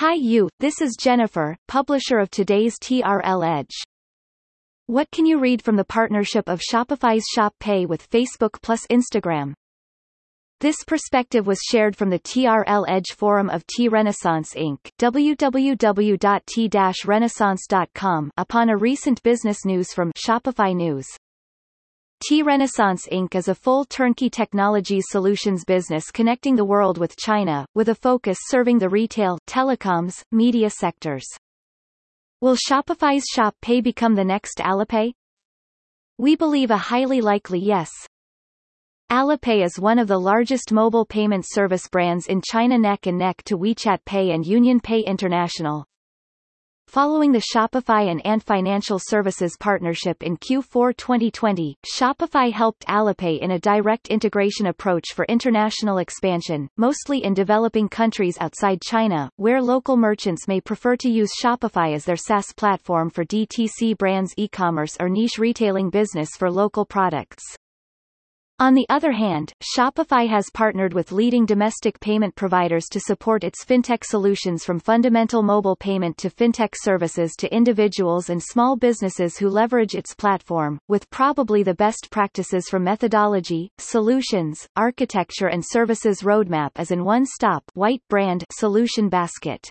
Hi you, this is Jennifer, publisher of today's TRL Edge. What can you read from the partnership of Shopify's Shop Pay with Facebook plus Instagram? This perspective was shared from the TRL Edge forum of T-Renaissance Inc. www.t-renaissance.com upon a recent business news from Shopify News. T-Renaissance Inc. is a full turnkey technology solutions business connecting the world with China, with a focus serving the retail, telecoms, media sectors. Will Shopify's Shop Pay become the next Alipay? We believe a highly likely yes. Alipay is one of the largest mobile payment service brands in China neck and neck to WeChat Pay and Union Pay International. Following the Shopify and Ant Financial Services partnership in Q4 2020, Shopify helped Alipay in a direct integration approach for international expansion, mostly in developing countries outside China, where local merchants may prefer to use Shopify as their SaaS platform for DTC brands e-commerce or niche retailing business for local products. On the other hand, Shopify has partnered with leading domestic payment providers to support its fintech solutions from fundamental mobile payment to fintech services to individuals and small businesses who leverage its platform, with probably the best practices from methodology, solutions, architecture and services roadmap as in one-stop white brand solution basket.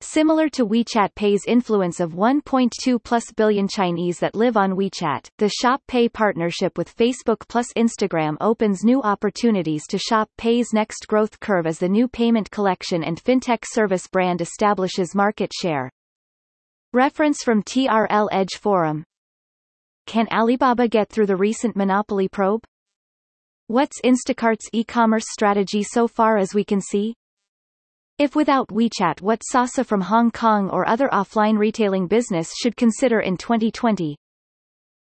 Similar to WeChat Pay's influence of 1.2 plus billion Chinese that live on WeChat, the Shop Pay partnership with Facebook plus Instagram opens new opportunities to Shop Pay's next growth curve as the new payment collection and fintech service brand establishes market share. Reference from TRL Edge Forum. Can Alibaba get through the recent monopoly probe? What's Instacart's e-commerce strategy so far as we can see? If without WeChat what Sasa from Hong Kong or other offline retailing business should consider in 2020.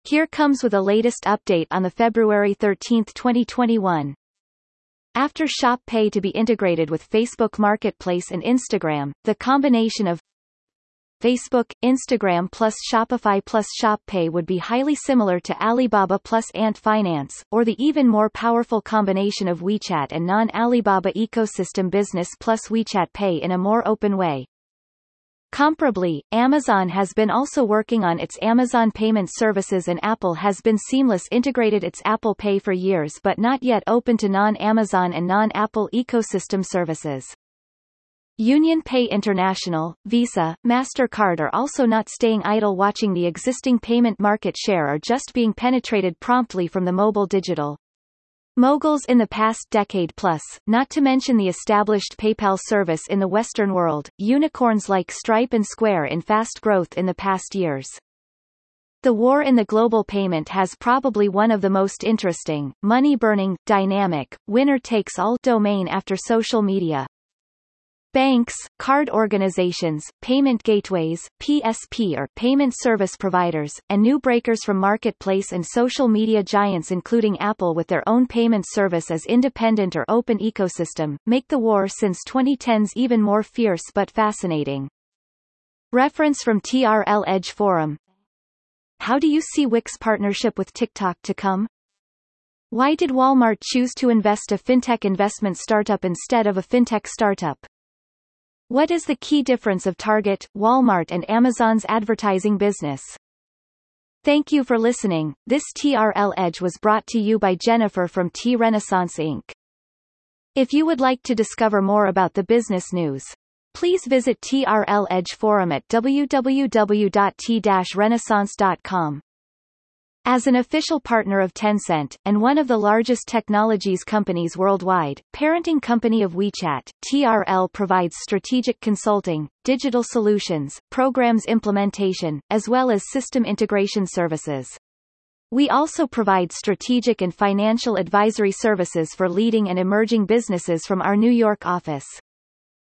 Here comes with a latest update on the February 13, 2021. After Shop Pay to be integrated with Facebook Marketplace and Instagram, the combination of Facebook, Instagram plus Shopify plus ShopPay would be highly similar to Alibaba plus Ant Finance, or the even more powerful combination of WeChat and non-Alibaba ecosystem business plus WeChat Pay in a more open way. Comparably, Amazon has been also working on its Amazon Payment Services and Apple has been seamless integrated its Apple Pay for years but not yet open to non-Amazon and non-Apple ecosystem services. Union Pay International, Visa, MasterCard are also not staying idle watching the existing payment market share are just being penetrated promptly from the mobile digital. Moguls in the past decade plus, not to mention the established PayPal service in the Western world, unicorns like Stripe and Square in fast growth in the past years. The war in the global payment has probably one of the most interesting, money-burning, dynamic, winner-takes-all domain after social media. Banks, card organizations, payment gateways, PSP or payment service providers, and new breakers from marketplace and social media giants including Apple with their own payment service as independent or open ecosystem, make the war since 2010s even more fierce but fascinating. Reference from TRL Edge Forum. How do you see Wix partnership with TikTok to come? Why did Walmart choose to invest a fintech investment startup instead of a fintech startup? What is the key difference of Target, Walmart and Amazon's advertising business? Thank you for listening. This TRL Edge was brought to you by Jennifer from T Renaissance Inc. If you would like to discover more about the business news, please visit TRL Edge forum at www.t-renaissance.com. As an official partner of Tencent, and one of the largest technologies companies worldwide, parenting company of WeChat, TRL provides strategic consulting, digital solutions, programs implementation, as well as system integration services. We also provide strategic and financial advisory services for leading and emerging businesses from our New York office.